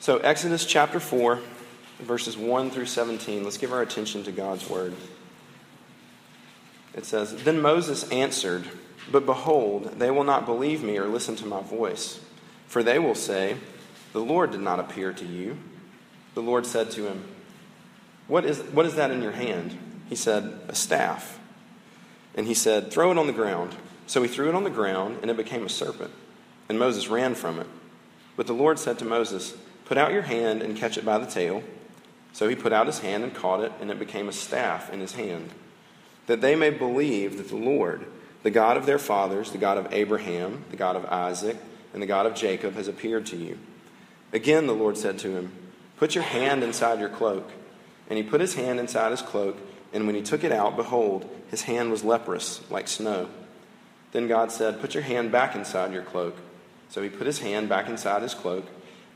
So, Exodus chapter 4, verses 1 through 17. Let's give our attention to God's word. It says, Then Moses answered, But behold, they will not believe me or listen to my voice. For they will say, The Lord did not appear to you. The Lord said to him, What is, what is that in your hand? He said, A staff. And he said, Throw it on the ground. So he threw it on the ground, and it became a serpent. And Moses ran from it. But the Lord said to Moses, Put out your hand and catch it by the tail. So he put out his hand and caught it, and it became a staff in his hand. That they may believe that the Lord, the God of their fathers, the God of Abraham, the God of Isaac, and the God of Jacob, has appeared to you. Again, the Lord said to him, Put your hand inside your cloak. And he put his hand inside his cloak, and when he took it out, behold, his hand was leprous, like snow. Then God said, Put your hand back inside your cloak. So he put his hand back inside his cloak.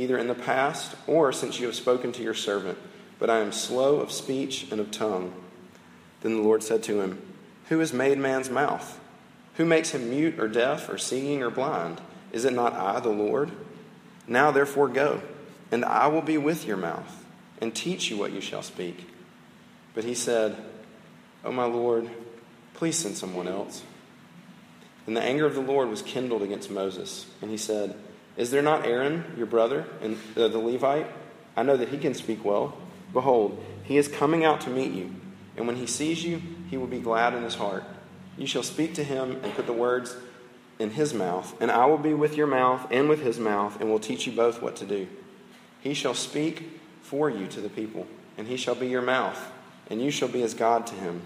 either in the past or since you have spoken to your servant, but I am slow of speech and of tongue. Then the Lord said to him, Who has made man's mouth? Who makes him mute or deaf or seeing or blind? Is it not I, the Lord? Now therefore go, and I will be with your mouth, and teach you what you shall speak. But he said, O my Lord, please send someone else. And the anger of the Lord was kindled against Moses, and he said, is there not Aaron, your brother, and uh, the Levite? I know that he can speak well. Behold, he is coming out to meet you, and when he sees you, he will be glad in his heart. You shall speak to him and put the words in his mouth, and I will be with your mouth and with his mouth, and will teach you both what to do. He shall speak for you to the people, and he shall be your mouth, and you shall be as God to him.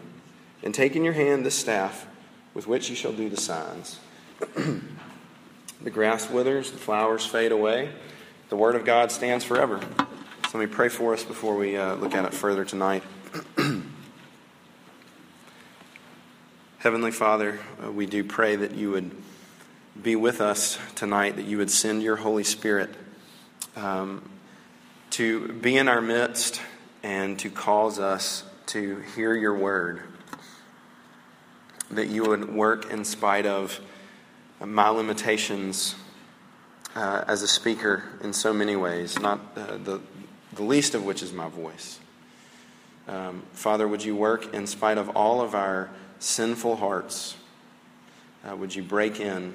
And take in your hand this staff with which you shall do the signs. The grass withers, the flowers fade away. The Word of God stands forever. So let me pray for us before we uh, look at it further tonight. Heavenly Father, uh, we do pray that you would be with us tonight, that you would send your Holy Spirit um, to be in our midst and to cause us to hear your word. That you would work in spite of my limitations uh, as a speaker in so many ways, not uh, the, the least of which is my voice. Um, Father, would you work in spite of all of our sinful hearts? Uh, would you break in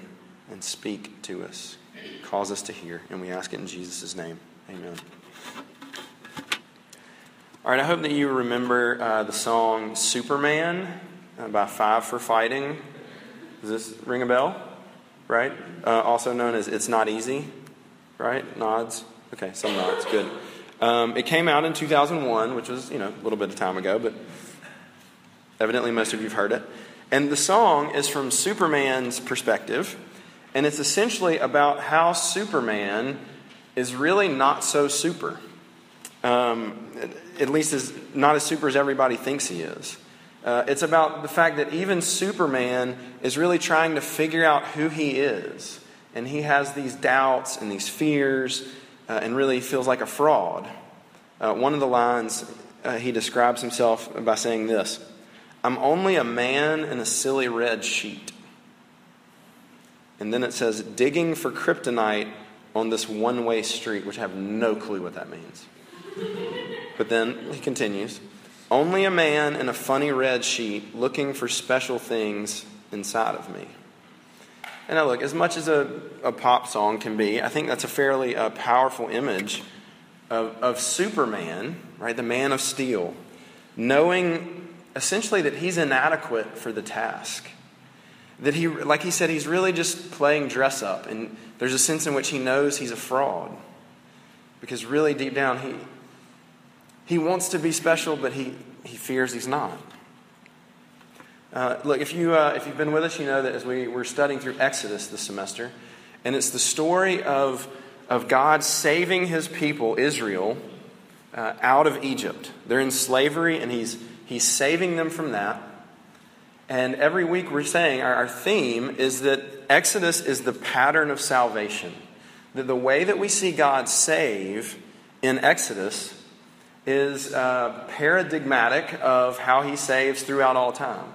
and speak to us, cause us to hear? And we ask it in Jesus' name. Amen. All right, I hope that you remember uh, the song Superman uh, by Five for Fighting. Does this ring a bell? Right? Uh, also known as It's Not Easy, right? Nods. Okay, some nods. Good. Um, it came out in 2001, which was, you know, a little bit of time ago, but evidently most of you have heard it. And the song is from Superman's perspective, and it's essentially about how Superman is really not so super. Um, at least is not as super as everybody thinks he is. Uh, it's about the fact that even Superman is really trying to figure out who he is. And he has these doubts and these fears uh, and really feels like a fraud. Uh, one of the lines, uh, he describes himself by saying this I'm only a man in a silly red sheet. And then it says, digging for kryptonite on this one way street, which I have no clue what that means. But then he continues. Only a man in a funny red sheet looking for special things inside of me. And now, look, as much as a, a pop song can be, I think that's a fairly uh, powerful image of, of Superman, right? The man of steel, knowing essentially that he's inadequate for the task. That he, like he said, he's really just playing dress up. And there's a sense in which he knows he's a fraud. Because really, deep down, he, he wants to be special, but he, he fears he's not. Uh, look, if, you, uh, if you've been with us, you know that as we were studying through Exodus this semester, and it's the story of, of God saving his people, Israel, uh, out of Egypt. They're in slavery, and he's, he's saving them from that. And every week we're saying our, our theme is that Exodus is the pattern of salvation. That the way that we see God save in Exodus is uh, paradigmatic of how he saves throughout all time.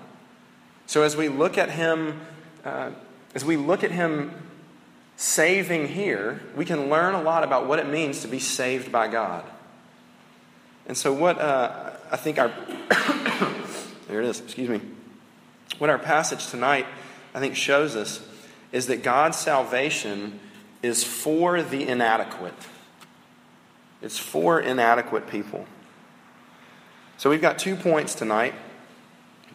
So as we look at him, uh, as we look at him saving here, we can learn a lot about what it means to be saved by God. And so, what uh, I think our there it is. Excuse me. What our passage tonight, I think, shows us is that God's salvation is for the inadequate. It's for inadequate people. So we've got two points tonight.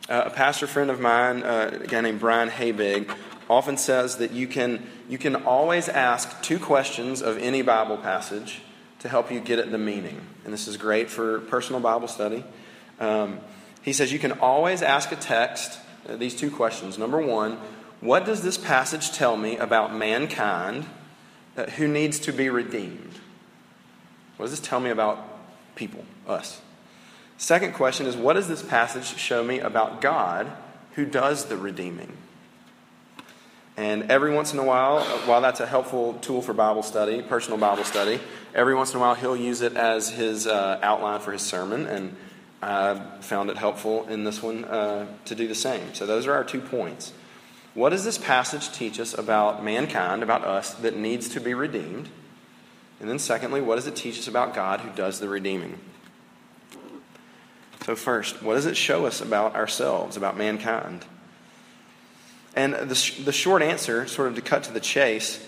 Uh, a pastor friend of mine, uh, a guy named Brian Habig, often says that you can, you can always ask two questions of any Bible passage to help you get at the meaning. And this is great for personal Bible study. Um, he says you can always ask a text uh, these two questions. Number one, what does this passage tell me about mankind uh, who needs to be redeemed? What does this tell me about people, us? Second question is, what does this passage show me about God who does the redeeming? And every once in a while, while that's a helpful tool for Bible study, personal Bible study, every once in a while he'll use it as his uh, outline for his sermon. And I found it helpful in this one uh, to do the same. So, those are our two points. What does this passage teach us about mankind, about us, that needs to be redeemed? And then, secondly, what does it teach us about God who does the redeeming? So, first, what does it show us about ourselves, about mankind? And the, the short answer, sort of to cut to the chase,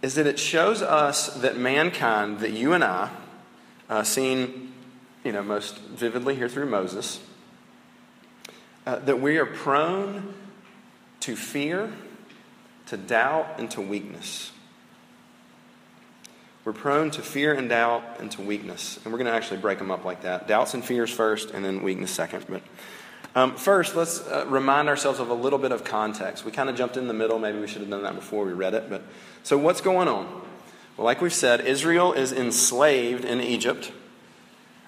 is that it shows us that mankind, that you and I, uh, seen you know, most vividly here through Moses, uh, that we are prone to fear, to doubt, and to weakness. We're prone to fear and doubt and to weakness. And we're going to actually break them up like that doubts and fears first, and then weakness second. But um, first, let's uh, remind ourselves of a little bit of context. We kind of jumped in the middle. Maybe we should have done that before we read it. But so, what's going on? Well, like we've said, Israel is enslaved in Egypt.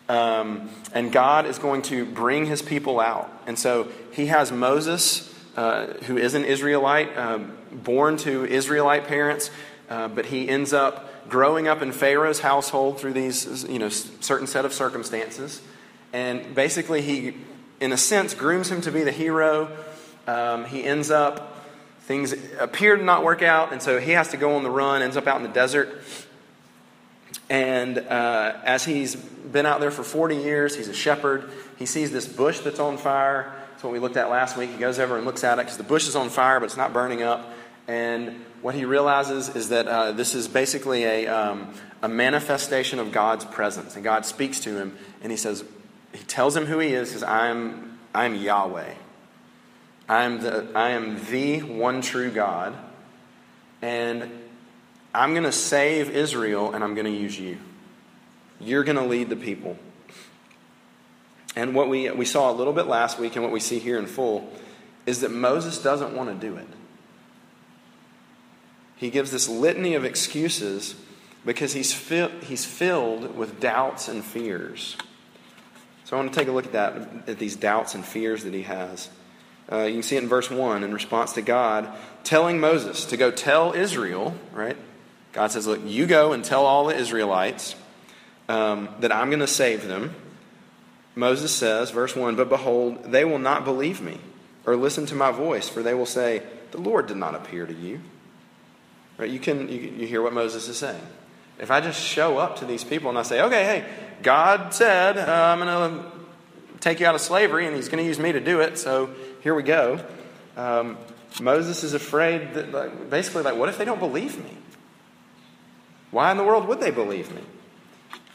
Um, and God is going to bring his people out. And so he has Moses, uh, who is an Israelite, uh, born to Israelite parents, uh, but he ends up growing up in Pharaoh's household through these, you know, certain set of circumstances. And basically, he, in a sense, grooms him to be the hero. Um, he ends up, things appear to not work out, and so he has to go on the run, ends up out in the desert. And uh, as he's been out there for 40 years, he's a shepherd. He sees this bush that's on fire. That's what we looked at last week. He goes over and looks at it because the bush is on fire, but it's not burning up. And what he realizes is that uh, this is basically a, um, a manifestation of God's presence. And God speaks to him, and he says, He tells him who he is, because I am, I am Yahweh. I am, the, I am the one true God. And I'm going to save Israel and I'm going to use you. You're going to lead the people. And what we, we saw a little bit last week and what we see here in full is that Moses doesn't want to do it. He gives this litany of excuses because he's, fi- he's filled with doubts and fears. So I want to take a look at that, at these doubts and fears that he has. Uh, you can see it in verse 1 in response to God telling Moses to go tell Israel, right? God says, Look, you go and tell all the Israelites um, that I'm going to save them. Moses says, verse 1 But behold, they will not believe me or listen to my voice, for they will say, The Lord did not appear to you. Right? You, can, you, you hear what Moses is saying. If I just show up to these people and I say, Okay, hey, God said, uh, I'm going to take you out of slavery, and he's going to use me to do it, so here we go. Um, Moses is afraid that, like, basically, like, what if they don't believe me? Why in the world would they believe me?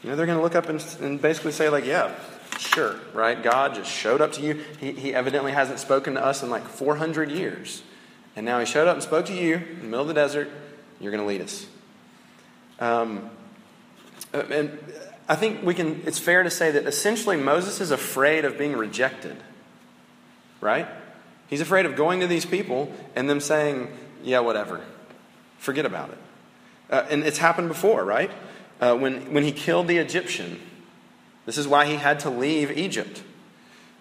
You know, they're going to look up and, and basically say, like, yeah, sure, right? God just showed up to you. He, he evidently hasn't spoken to us in like 400 years. And now he showed up and spoke to you in the middle of the desert. You're going to lead us. Um, uh, and I think we can, it's fair to say that essentially Moses is afraid of being rejected, right? He's afraid of going to these people and them saying, yeah, whatever, forget about it. Uh, and it's happened before, right? Uh, when, when he killed the Egyptian. This is why he had to leave Egypt.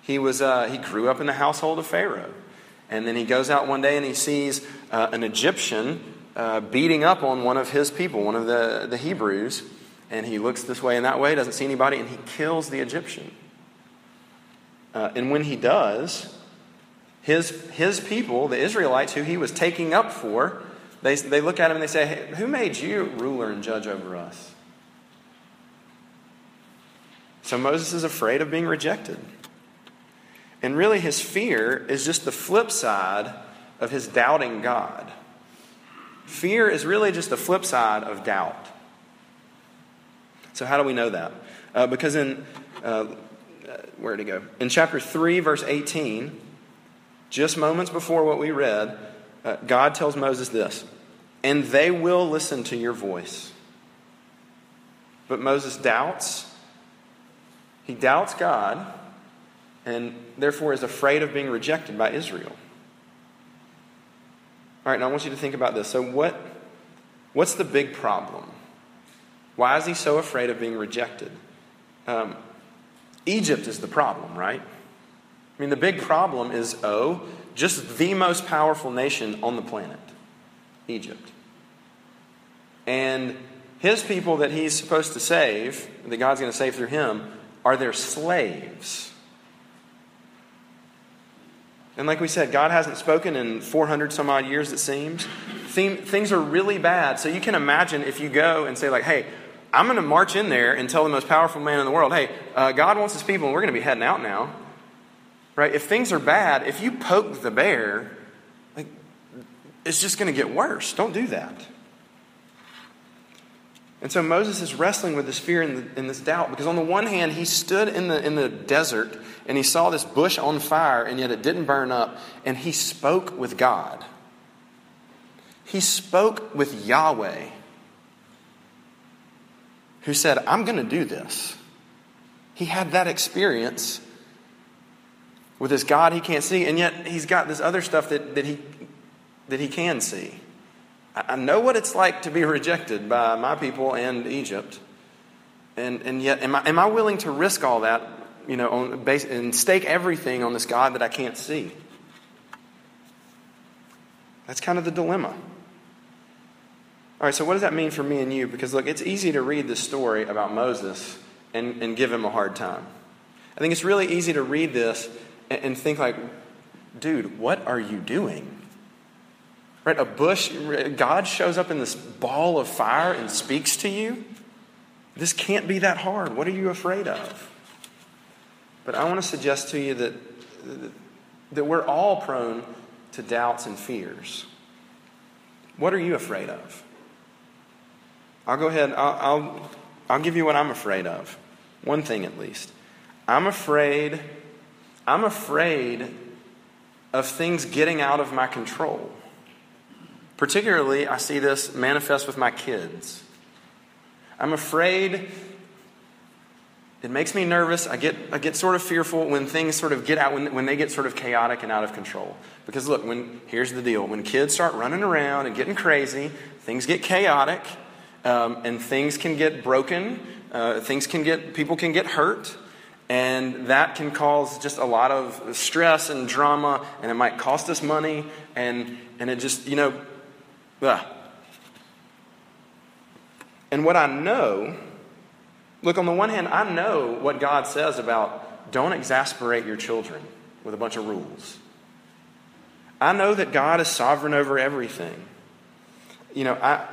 He, was, uh, he grew up in the household of Pharaoh. And then he goes out one day and he sees uh, an Egyptian uh, beating up on one of his people, one of the, the Hebrews. And he looks this way and that way, doesn't see anybody, and he kills the Egyptian. Uh, and when he does, his, his people, the Israelites who he was taking up for, they, they look at him and they say, hey, Who made you ruler and judge over us? So Moses is afraid of being rejected. And really, his fear is just the flip side of his doubting God. Fear is really just the flip side of doubt. So, how do we know that? Uh, because in, uh, where to go? In chapter 3, verse 18, just moments before what we read, uh, God tells Moses this And they will listen to your voice. But Moses doubts. He doubts God and therefore is afraid of being rejected by Israel. All right, now I want you to think about this. So, what, what's the big problem? Why is he so afraid of being rejected? Um, Egypt is the problem, right? I mean, the big problem is oh, just the most powerful nation on the planet Egypt. And his people that he's supposed to save, that God's going to save through him, are their slaves. And like we said, God hasn't spoken in 400 some odd years, it seems. Things are really bad. So you can imagine if you go and say, like, hey, I'm going to march in there and tell the most powerful man in the world, hey, uh, God wants his people and we're going to be heading out now. Right? If things are bad, if you poke the bear, like, it's just going to get worse. Don't do that. And so Moses is wrestling with this fear and, the, and, this doubt because, on the one hand, he stood in the, in the desert and he saw this bush on fire and yet it didn't burn up, and he spoke with God. He spoke with Yahweh who said, I'm going to do this. He had that experience with this God he can't see, and yet he's got this other stuff that, that, he, that he can see. I, know what it's like to be rejected by my people and Egypt. And, and yet, am I, am I willing to risk all that, you know, on base, and stake everything on this God that I can't see? That's kind of the dilemma. All right, so what does that mean for me and you? Because look, it's easy to read this story about Moses and, and give him a hard time. I think it's really easy to read this and, and think like, dude, what are you doing? Right? A bush, God shows up in this ball of fire and speaks to you. This can't be that hard. What are you afraid of? But I want to suggest to you that, that we're all prone to doubts and fears. What are you afraid of? I'll go ahead, I'll, I'll, I'll give you what I'm afraid of. One thing at least. I'm afraid, I'm afraid of things getting out of my control. Particularly, I see this manifest with my kids. I'm afraid it makes me nervous. I get, I get sort of fearful when things sort of get out, when, when they get sort of chaotic and out of control. Because look, when, here's the deal when kids start running around and getting crazy, things get chaotic, um, and things can get broken, uh, things can get, people can get hurt, and that can cause just a lot of stress and drama, and it might cost us money, and, and it just, you know, ugh. And what I know, look, on the one hand, I know what God says about don't exasperate your children with a bunch of rules. I know that God is sovereign over everything. You know, I,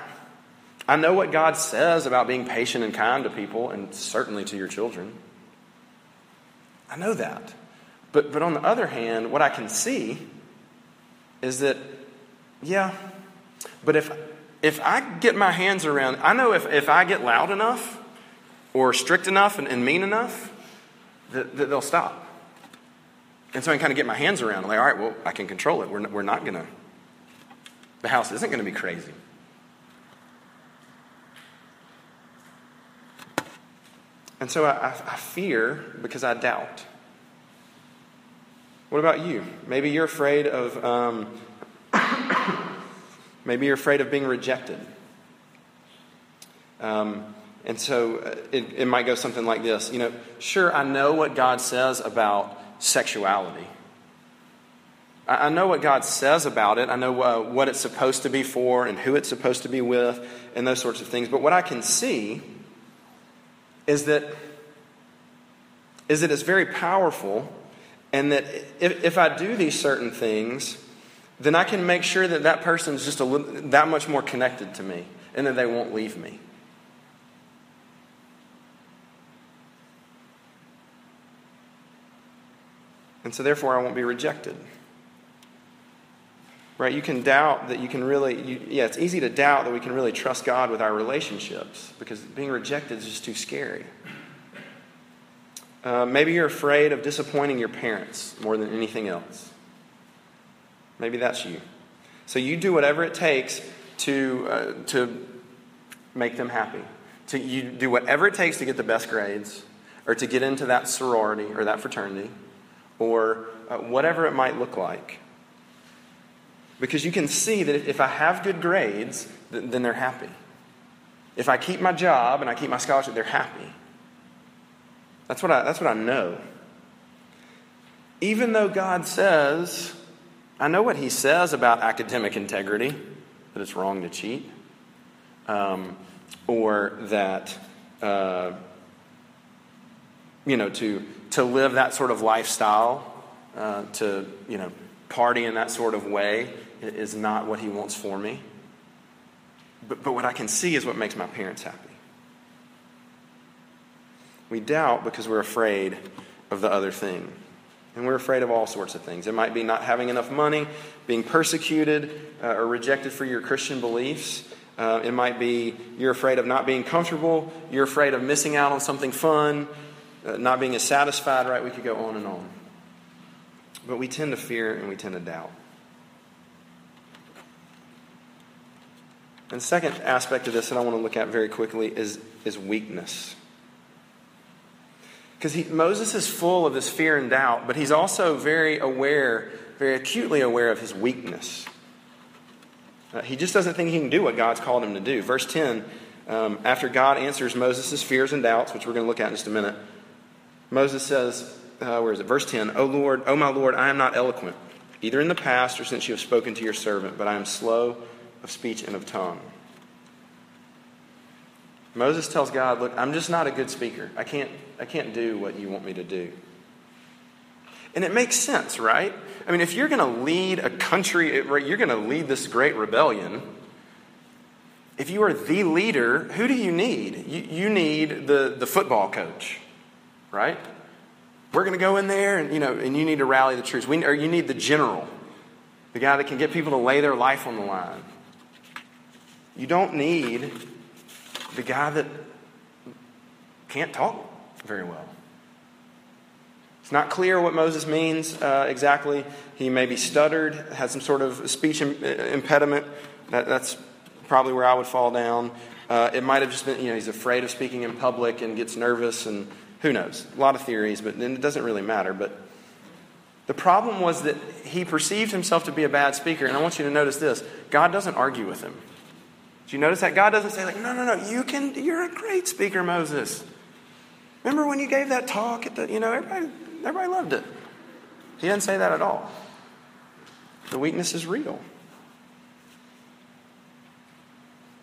I know what God says about being patient and kind to people, and certainly to your children. I know that. But, but on the other hand, what I can see is that, yeah, but if, if I get my hands around, I know if, if I get loud enough or strict enough and, and mean enough, that, that, they'll stop. And so I can kind of get my hands around. Like, all right, well, I can control it. We're, we're not going to, the house isn't going to be crazy. And so I, I fear because I doubt. What about you? Maybe you're afraid of, um, maybe you're afraid of being rejected. Um, And so uh, it, it might go something like this. You know, sure, I know what God says about sexuality. I, know what God says about it. I know uh, what it's supposed to be for and who it's supposed to be with and those sorts of things. But what I can see is that, is that it's very powerful and that if, if I do these certain things, then I can make sure that that person is just a little, that much more connected to me and that they won't leave me. And so, therefore, I won't be rejected. Right? You can doubt that you can really, you, yeah, it's easy to doubt that we can really trust God with our relationships because being rejected is just too scary. Uh, maybe you're afraid of disappointing your parents more than anything else. Maybe that's you. So you do whatever it takes to, uh, to make them happy. To, you do whatever it takes to get the best grades or to get into that sorority or that fraternity or uh, whatever it might look like. Because you can see that if I have good grades, then they're happy. If I keep my job and I keep my scholarship, they're happy. That's what I, that's what I know. Even though God says, I know what He says about academic integrity, that it's wrong to cheat, um, or that, uh, you know, to, to live that sort of lifestyle, uh, to, you know, party in that sort of way is not what He wants for me. But, but what I can see is what makes my parents happy. We doubt because we're afraid of the other thing. And we're afraid of all sorts of things. It might be not having enough money, being persecuted uh, or rejected for your Christian beliefs. Uh, it might be you're afraid of not being comfortable. You're afraid of missing out on something fun, uh, not being as satisfied, right? We could go on and on. But we tend to fear and we tend to doubt. And the second aspect of this that I want to look at very quickly is, is weakness. Because Moses is full of this fear and doubt, but he's also very aware, very acutely aware of his weakness. Uh, he just doesn't think he can do what God's called him to do. Verse 10, um, after God answers Moses' fears and doubts, which we're going to look at in just a minute, Moses says, uh, where is it? Verse 10, O Lord, O my Lord, I am not eloquent, either in the past or since you have spoken to your servant, but I am slow of speech and of tongue. Moses tells God, Look, I'm just not a good speaker. I can't, I can't do what you want me to do. And it makes sense, right? I mean, if you're going to lead a country, you're going to lead this great rebellion. If you are the leader, who do you need? You, you need the, the football coach, right? We're going to go in there and, you know, and you need to rally the troops. We, or you need the general, the guy that can get people to lay their life on the line. You don't need the guy that can't talk very well. It's not clear what Moses means uh, exactly. He may be stuttered, had some sort of speech Im- uh, impediment. That, that's probably where I would fall down. Uh, it might have just been, you know, he's afraid of speaking in public and gets nervous, and who knows? A lot of theories, but then it doesn't really matter. But the problem was that he perceived himself to be a bad speaker, and I want you to notice this God doesn't argue with him. Do you notice that? God doesn't say, like, no, no, no, you can, you're a great speaker, Moses. Remember when you gave that talk at the, you know, everybody, everybody loved it. He doesn't say that at all. The weakness is real.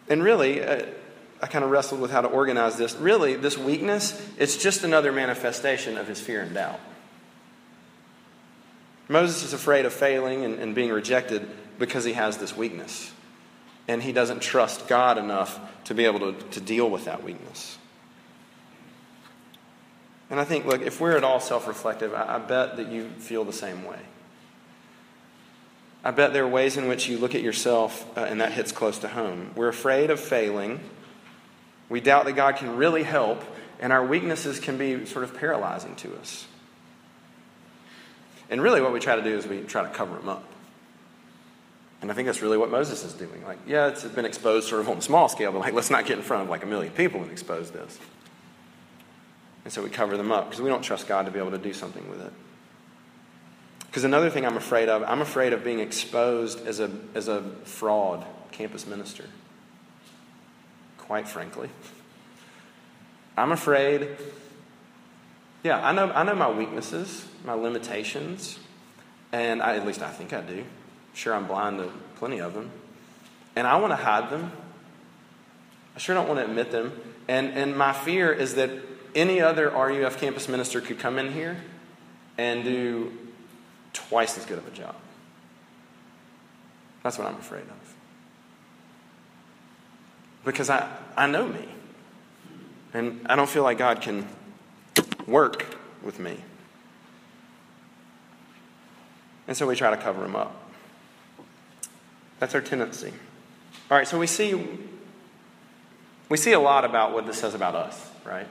And really, uh, I kind of wrestled with how to organize this. Really, this weakness, it's just another manifestation of his fear and doubt. Moses is afraid of failing and, and being rejected because he has this weakness and he doesn't trust God enough to be able to, to deal with that weakness. And I think, look, if we're at all self reflective, I, I bet that you feel the same way. I bet there are ways in which you look at yourself uh, and that hits close to home. We're afraid of failing. We doubt that God can really help, and our weaknesses can be sort of paralyzing to us. And really, what we try to do is we try to cover them up. And I think that's really what Moses is doing. Like, yeah, it's been exposed sort of on a small scale, but like, let's not get in front of like a million people and expose this. And so we cover them up because we don't trust God to be able to do something with it. Because another thing I'm afraid of, I'm afraid of being exposed as a, as a fraud campus minister. Quite frankly. I'm afraid. Yeah, I know, I know my weaknesses, my limitations, and I, at least I think I do. Sure, I'm blind to plenty of them. And I want to hide them. I sure don't want to admit them. And, and my fear is that any other RUF campus minister could come in here and do twice as good of a job. That's what I'm afraid of. Because I, I know me. And I don't feel like God can work with me. And so we try to cover him up. That's our tendency. All right, so we see we see a lot about what this says about us, right?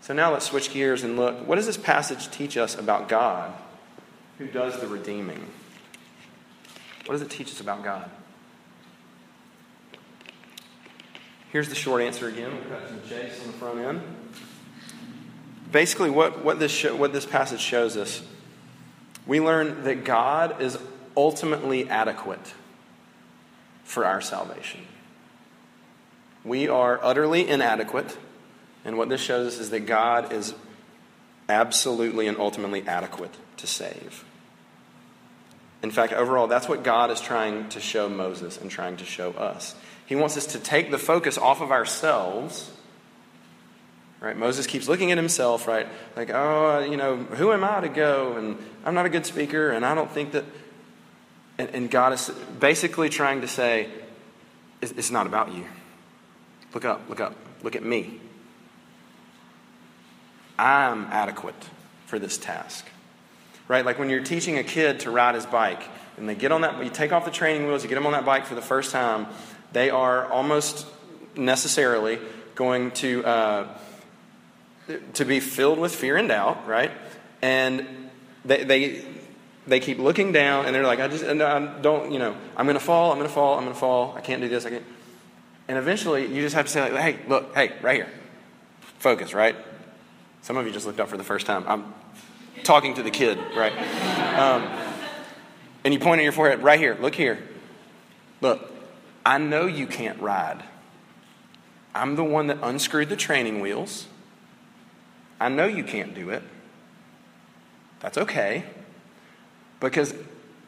So now let's switch gears and look. What does this passage teach us about God who does the redeeming? What does it teach us about God? Here's the short answer again. Cut to the chase on the front end. Basically, what, what, this show, what this passage shows us, we learn that God is ultimately adequate for our salvation. We are utterly inadequate, and what this shows us is that God is absolutely and ultimately adequate to save. In fact, overall, that's what God is trying to show Moses and trying to show us. He wants us to take the focus off of ourselves. Right? Moses keeps looking at himself, right? Like, oh, you know, who am I to go? And I'm not a good speaker, and I don't think that. And, and God is basically trying to say, it's not about you. Look up, look up, look at me. I'm adequate for this task right? Like when you're teaching a kid to ride his bike, and they get on that, you take off the training wheels, you get them on that bike for the first time, they are almost necessarily going to uh, to be filled with fear and doubt, right? And they, they they keep looking down, and they're like, I just I don't, you know, I'm going to fall, I'm going to fall, I'm going to fall, I can't do this, I can't. And eventually, you just have to say, like, hey, look, hey, right here, focus, right? Some of you just looked up for the first time. I'm talking to the kid, right? Um, and you point at your forehead, right here, look here. Look, I know you can't ride. I'm the one that unscrewed the training wheels. I know you can't do it. That's okay. Because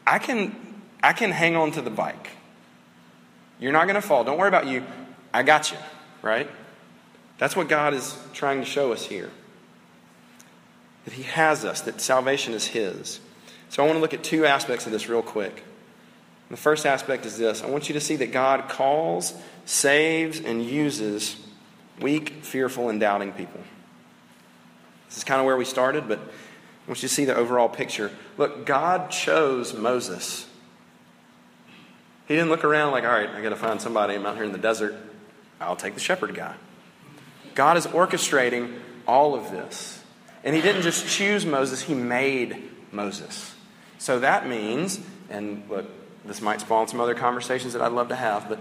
I can I can hang on to the bike. You're not going to fall. Don't worry about you. I got you, right? That's what God is trying to show us here that He has us, that salvation is His. So I want to look at two aspects of this real quick. The first aspect is this I want you to see that God calls, saves, and uses weak, fearful, and doubting people. This is kind of where we started, but I want you to see the overall picture. Look, God chose Moses. He didn't look around like, all right, I got to find somebody. I'm out here in the desert. I'll take the shepherd guy. God is orchestrating all of this. And he didn't just choose Moses, he made Moses. So that means, and look, this might spawn some other conversations that I'd love to have, but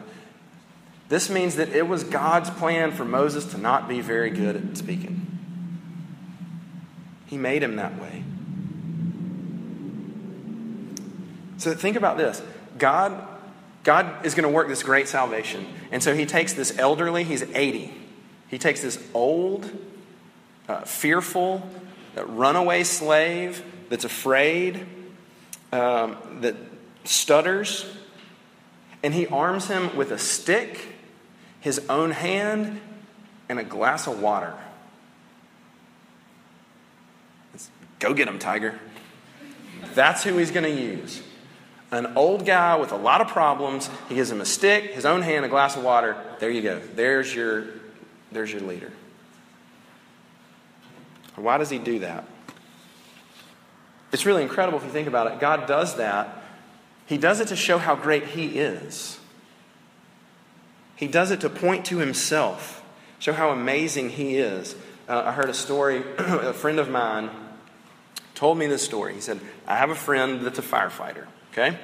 this means that it was God's plan for Moses to not be very good at speaking. He made him that way. So think about this. God, God is going to work this great salvation. And so he takes this elderly, he's 80. He takes this old, uh, fearful, runaway slave that's afraid, um, that stutters, and he arms him with a stick, his own hand, and a glass of water. Let's go get him, Tiger. That's who he's going to use. An old guy with a lot of problems. He gives him a stick, his own hand, a glass of water. There you go. There's your, there's your leader. Why does he do that? It's really incredible if you think about it. God does that. He does it to show how great he is. He does it to point to himself, show how amazing he is. Uh, I heard a story, a friend of mine told me this story. He said, I have a friend that's a firefighter, okay?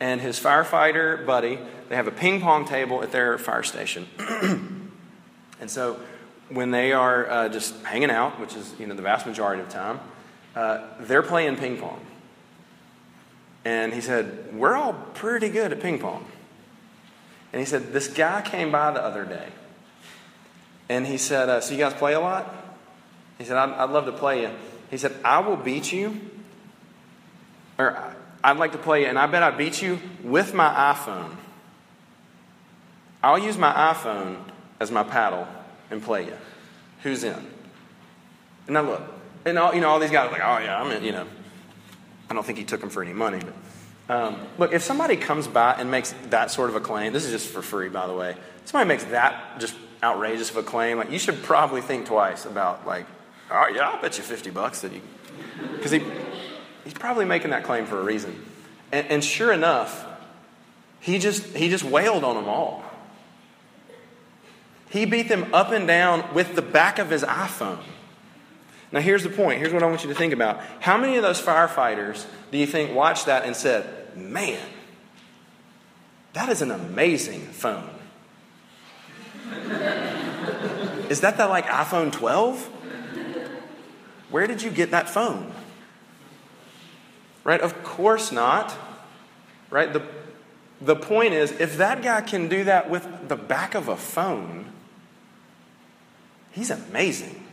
And his firefighter buddy, they have a ping pong table at their fire station. and so when they are uh, just hanging out, which is you know the vast majority of time, uh, they're playing ping pong. And he said, "We're all pretty good at ping pong." And he said, "This guy came by the other day, And he said, uh, So you guys play a lot? He said, I'd, I'd love to play you. He said, I will beat you. Or I'd like to play you, and I bet I beat you with my iPhone. I'll use my iPhone as my paddle and play you. Who's in? And now look, and all, you know, all these guys are like, oh yeah, I'm in, you know. I don't think he took them for any money, but um, look, if somebody comes by and makes that sort of a claim, this is just for free, by the way. Somebody makes that just outrageous of a claim, like you should probably think twice about, like, oh yeah, I'll bet you fifty bucks that he, because he, he's probably making that claim for a reason. And, and sure enough, he just he just wailed on them all. He beat them up and down with the back of his iPhone. Now, here's the point. Here's what I want you to think about. How many of those firefighters do you think watched that and said, Man, that is an amazing phone? is that the like iPhone 12? Where did you get that phone? Right? Of course not. Right? The, the point is, if that guy can do that with the back of a phone, he's amazing.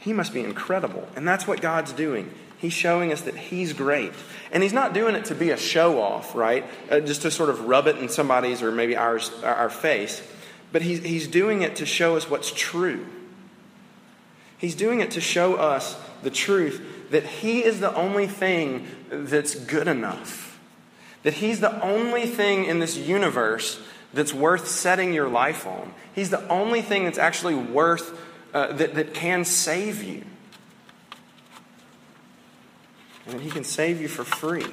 He must be incredible. And that's what God's doing. He's showing us that He's great. And He's not doing it to be a show off, right? Uh, just to sort of rub it in somebody's or maybe ours, our face. But he's, he's doing it to show us what's true. He's doing it to show us the truth that He is the only thing that's good enough. That He's the only thing in this universe that's worth setting your life on. He's the only thing that's actually worth uh, that, that can save you. And he can save you for free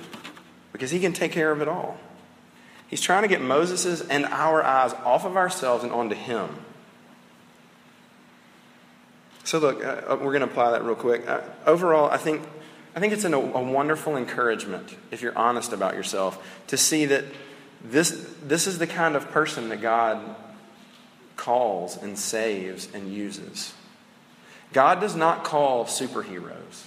because he can take care of it all. He's trying to get Moses's and our eyes off of ourselves and onto him. So, look, uh, uh we're going to apply that real quick. Uh, overall, I think, I think it's an, a wonderful encouragement, if you're honest about yourself, to see that this, this is the kind of person that God calls and saves and uses. God does not call superheroes.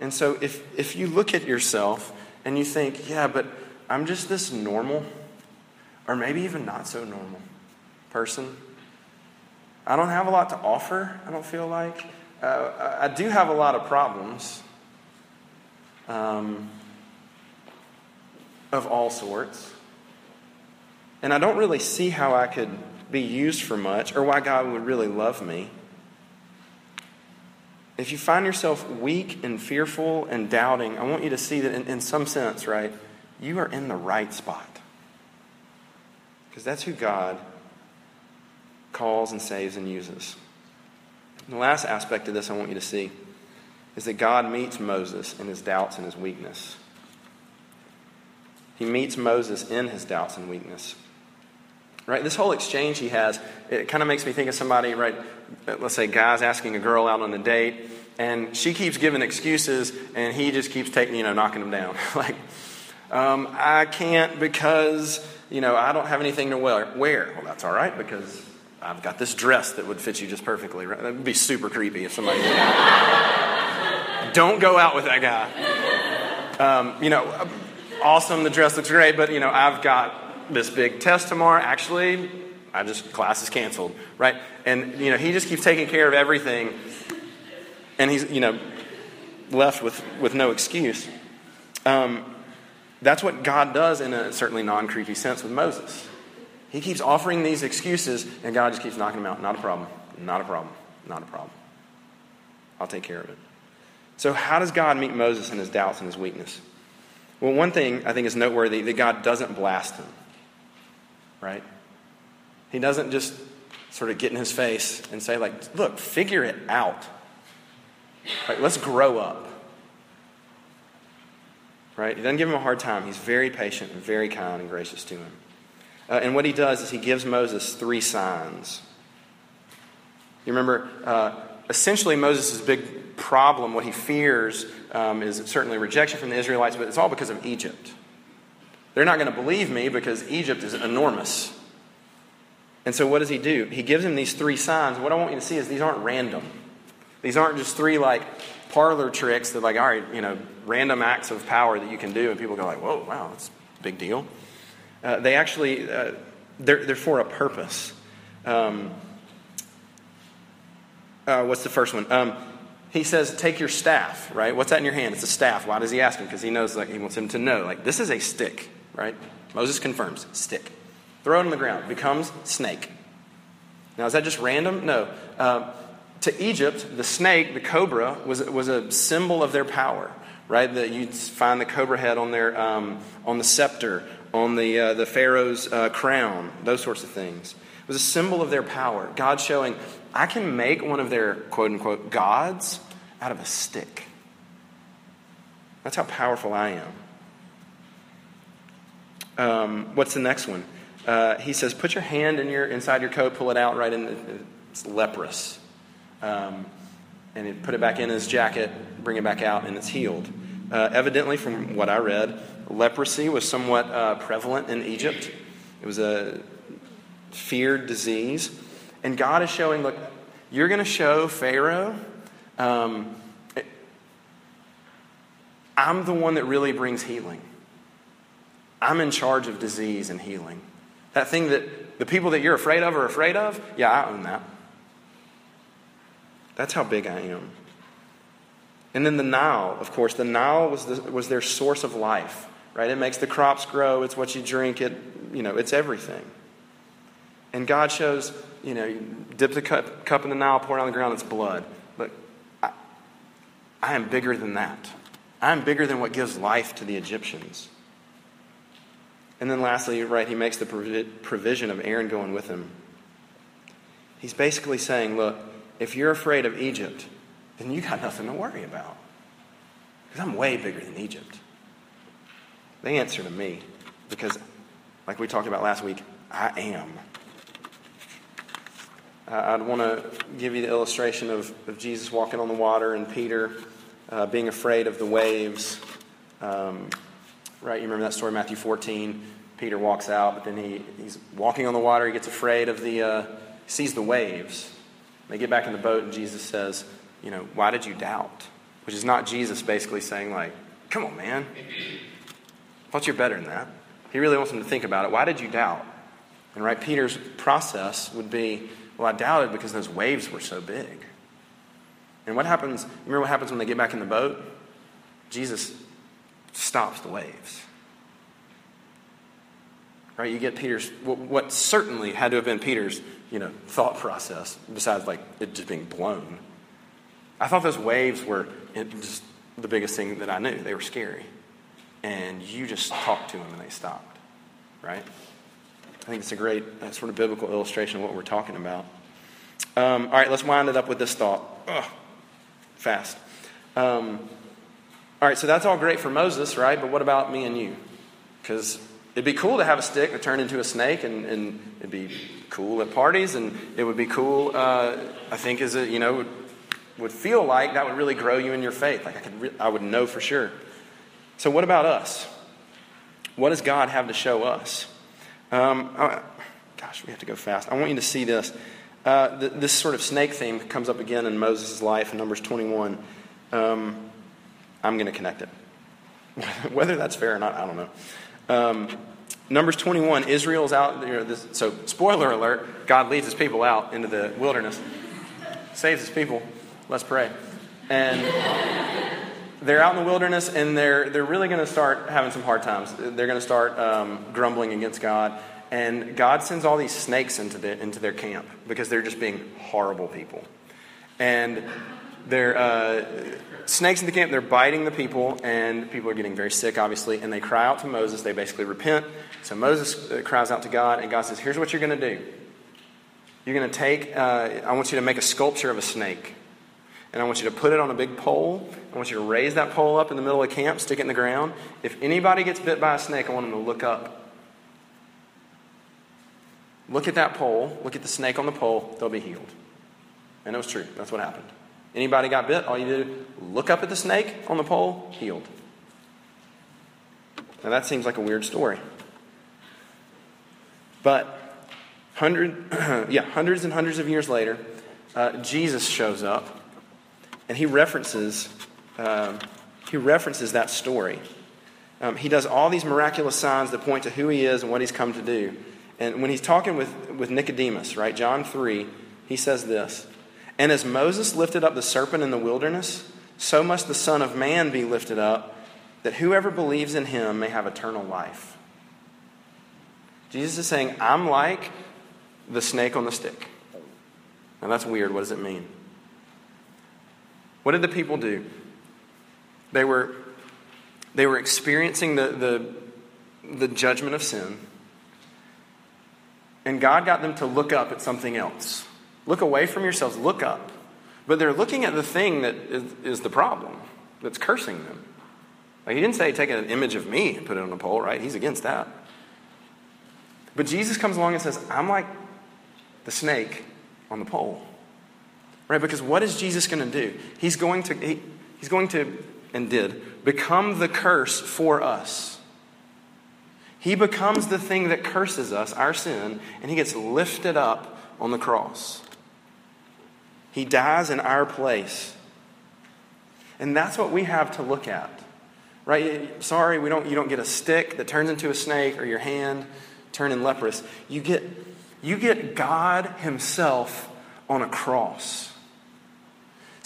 And so if, if you look at yourself and you think, yeah, but I'm just this normal, or maybe even not so normal person, I don't have a lot to offer, I don't feel like. Uh, I do have a lot of problems um, of all sorts. And I don't really see how I could be used for much or why God would really love me. If you find yourself weak and fearful and doubting, I want you to see that in, in some sense, right, you are in the right spot. Because that's who God calls and saves and uses. And the last aspect of this I want you to see is that God meets Moses in his doubts and his weakness. He meets Moses in his doubts and weakness. Right? This whole exchange he has, it kind of makes me think of somebody, right? Let's say guy's asking a girl out on a date, and she keeps giving excuses, and he just keeps taking, you know, knocking them down. like, um, I can't because, you know, I don't have anything to wear. Well, that's all right because I've got this dress that would fit you just perfectly. Right? That would be super creepy if somebody. don't go out with that guy. Um, you know, awesome. The dress looks great, but you know, I've got this big test tomorrow. Actually, I just class is canceled, right? And you know, he just keeps taking care of everything, and he's you know left with with no excuse. Um, that's what God does in a certainly non creepy sense with Moses. He keeps offering these excuses, and God just keeps knocking them out. Not a problem. Not a problem. Not a problem. I'll take care of it. So, how does God meet Moses in his doubts and his weakness? Well, one thing I think is noteworthy that God doesn't blast him right? He doesn't just sort of get in his face and say, like, look, figure it out. Like, let's grow up. Right? He doesn't give him a hard time. He's very patient and very kind and gracious to him. Uh, and what he does is he gives Moses three signs. You remember, uh, essentially, Moses' big problem, what he fears, um, is certainly rejection from the Israelites, but it's all because of Egypt. They're not going to believe me because Egypt is enormous. And so, what does he do? He gives him these three signs. What I want you to see is these aren't random. These aren't just three, like, parlor tricks that, like, all right, you know, random acts of power that you can do, and people go, like, whoa, wow, that's a big deal. Uh, they actually, uh, they're, they're for a purpose. Um, uh, what's the first one? Um, he says, Take your staff, right? What's that in your hand? It's a staff. Why does he ask him? Because he knows, like, he wants him to know, like, this is a stick, right? Moses confirms, stick. Throw it on the ground. Becomes snake. Now, is that just random? No. Uh, to Egypt, the snake, the cobra, was, was a symbol of their power, right? That you'd find the cobra head on, their, um, on the scepter, on the, uh, the Pharaoh's uh, crown, those sorts of things. It was a symbol of their power. God showing, I can make one of their quote unquote gods out of a stick. That's how powerful I am. Um, what's the next one? Uh, he says, "Put your hand in your inside your coat, pull it out right in. The, it's leprous, um, and he put it back in his jacket, bring it back out, and it's healed." Uh, evidently, from what I read, leprosy was somewhat uh, prevalent in Egypt. It was a feared disease, and God is showing, look, you're going to show Pharaoh. Um, I'm the one that really brings healing. I'm in charge of disease and healing. That thing that the people that you're afraid of are afraid of, yeah, I own that. That's how big I am. And then the Nile, of course, the Nile was, the, was their source of life, right? It makes the crops grow, it's what you drink, it, you know, it's everything. And God shows, you know, you dip the cup, cup in the Nile, pour it on the ground, it's blood. But I, I am bigger than that. I am bigger than what gives life to the Egyptians. And then lastly, right, he makes the provision of Aaron going with him. He's basically saying, look, if you're afraid of Egypt, then you got nothing to worry about. Because I'm way bigger than Egypt. They answer to me, because like we talked about last week, I am. I'd want to give you the illustration of, of Jesus walking on the water and Peter uh, being afraid of the waves. Um, right? You remember that story, Matthew 14. Peter walks out, but then he, he's walking on the water. He gets afraid of the, uh, sees the waves. They get back in the boat, and Jesus says, You know, why did you doubt? Which is not Jesus basically saying, like, Come on, man. I thought you're better than that. He really wants them to think about it. Why did you doubt? And right, Peter's process would be, well, I doubted because those waves were so big. And what happens, remember what happens when they get back in the boat? Jesus stops the waves. Right? You get Peter's, what certainly had to have been Peter's, you know, thought process, besides like it just being blown. I thought those waves were just the biggest thing that I knew. They were scary. And you just talked to them and they stopped. Right? I think it's a great uh, sort of biblical illustration of what we're talking about. Um, all right, let's wind it up with this thought. Ugh, fast. Um, all right, so that's all great for Moses, right? But what about me and you? Because it'd be cool to have a stick that turned into a snake, and, and it'd be cool at parties, and it would be cool, uh, I think, as a, you know, would, feel like that would really grow you in your faith. Like I, could re- I would know for sure. So, what about us? What does God have to show us? Um, I, gosh, we have to go fast. I want you to see this. Uh, th- this sort of snake theme comes up again in Moses' life in Numbers 21. Um, I'm going to connect it. Whether that's fair or not, I don't know. Um, Numbers 21, Israel's out there. This, so, spoiler alert, God leads his people out into the wilderness, saves his people. Let's pray. And they're out in the wilderness and they're, they're really going to start having some hard times. They're going to start um, grumbling against God. And God sends all these snakes into, the, into their camp because they're just being horrible people. And they're uh, snakes in the camp, they're biting the people, and people are getting very sick, obviously. And they cry out to Moses. They basically repent. So Moses uh, cries out to God, and God says, Here's what you're going to do. You're going to take, uh, I want you to make a sculpture of a snake. And I want you to put it on a big pole. I want you to raise that pole up in the middle of camp, stick it in the ground. If anybody gets bit by a snake, I want them to look up. Look at that pole, look at the snake on the pole, they'll be healed. And it was true. That's what happened. Anybody got bit, all you do, look up at the snake on the pole, healed. Now that seems like a weird story. But hundred, yeah, hundreds and hundreds of years later, uh, Jesus shows up and he references, um, he references that story. Um, he does all these miraculous signs that point to who he is and what he's come to do. And when he's talking with, with Nicodemus, right, John 3, he says this And as Moses lifted up the serpent in the wilderness, so must the Son of Man be lifted up, that whoever believes in him may have eternal life. Jesus is saying, I'm like the snake on the stick. Now that's weird. What does it mean? What did the people do? They were, they were experiencing the, the, the judgment of sin, and God got them to look up at something else. Look away from yourselves, look up. But they're looking at the thing that is, is the problem, that's cursing them. Like he didn't say, take an image of me and put it on a pole, right? He's against that. But Jesus comes along and says, I'm like the snake on the pole. Right? Because what is Jesus going to do? He's going to, he, he's going to, and did, become the curse for us. He becomes the thing that curses us, our sin, and he gets lifted up on the cross. He dies in our place. And that's what we have to look at. Right? Sorry, we don't, you don't get a stick that turns into a snake or your hand turning leprous. You get, you get God Himself on a cross.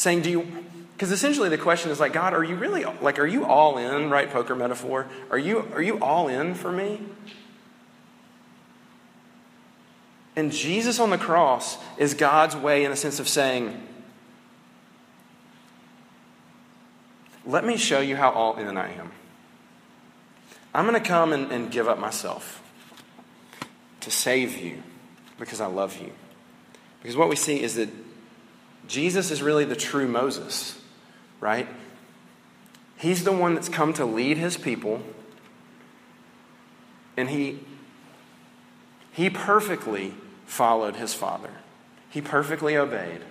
Saying, do you, because essentially the question is like, God, are you really, like, are you all in, right? Poker metaphor. Are you, are you all in for me? And Jesus on the cross is God's way, in a sense of saying, let me show you how all in I am. I'm going to come and, and give up myself to save you because I love you. Because what we see is that Jesus is really the true Moses, right? He's the one that's come to lead his people, and he, he perfectly followed his father. He perfectly obeyed.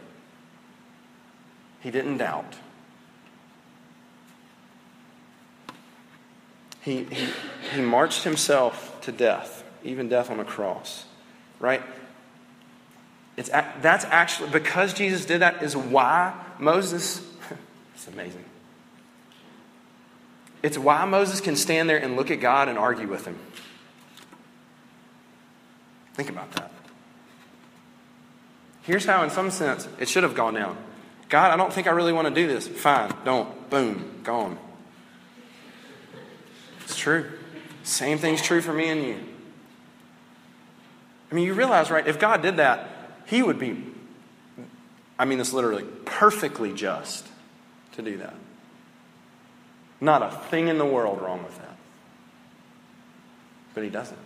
He didn't doubt. He, he, he marched himself to death, even death on a cross, right? It's, that's actually, because Jesus did that, is why Moses, it's amazing. It's why Moses can stand there and look at God and argue with him. Think about that. Here's how, in some sense, it should have gone down God, I don't think I really want to do this. Fine, don't. Boom, gone. It's true. Same thing's true for me and you. I mean, you realize, right? If God did that, He would be, I mean this literally, perfectly just to do that. Not a thing in the world wrong with that. But He doesn't.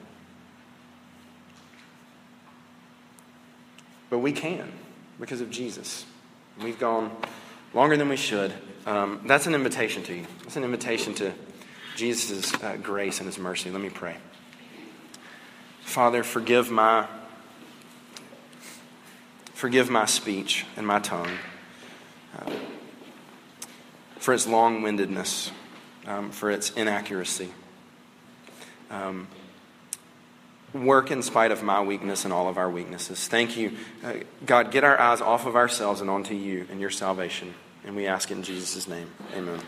But we can because of Jesus. We've gone longer than we should. Um, that's an invitation to you. That's an invitation to Jesus' uh, grace and his mercy. Let me pray. Father, forgive my forgive my speech and my tongue uh, for its long-windedness, um, for its inaccuracy. Um, work in spite of my weakness and all of our weaknesses. Thank you. Uh, God, get our eyes off of ourselves and onto you and your salvation. And we ask in Jesus' name. Amen.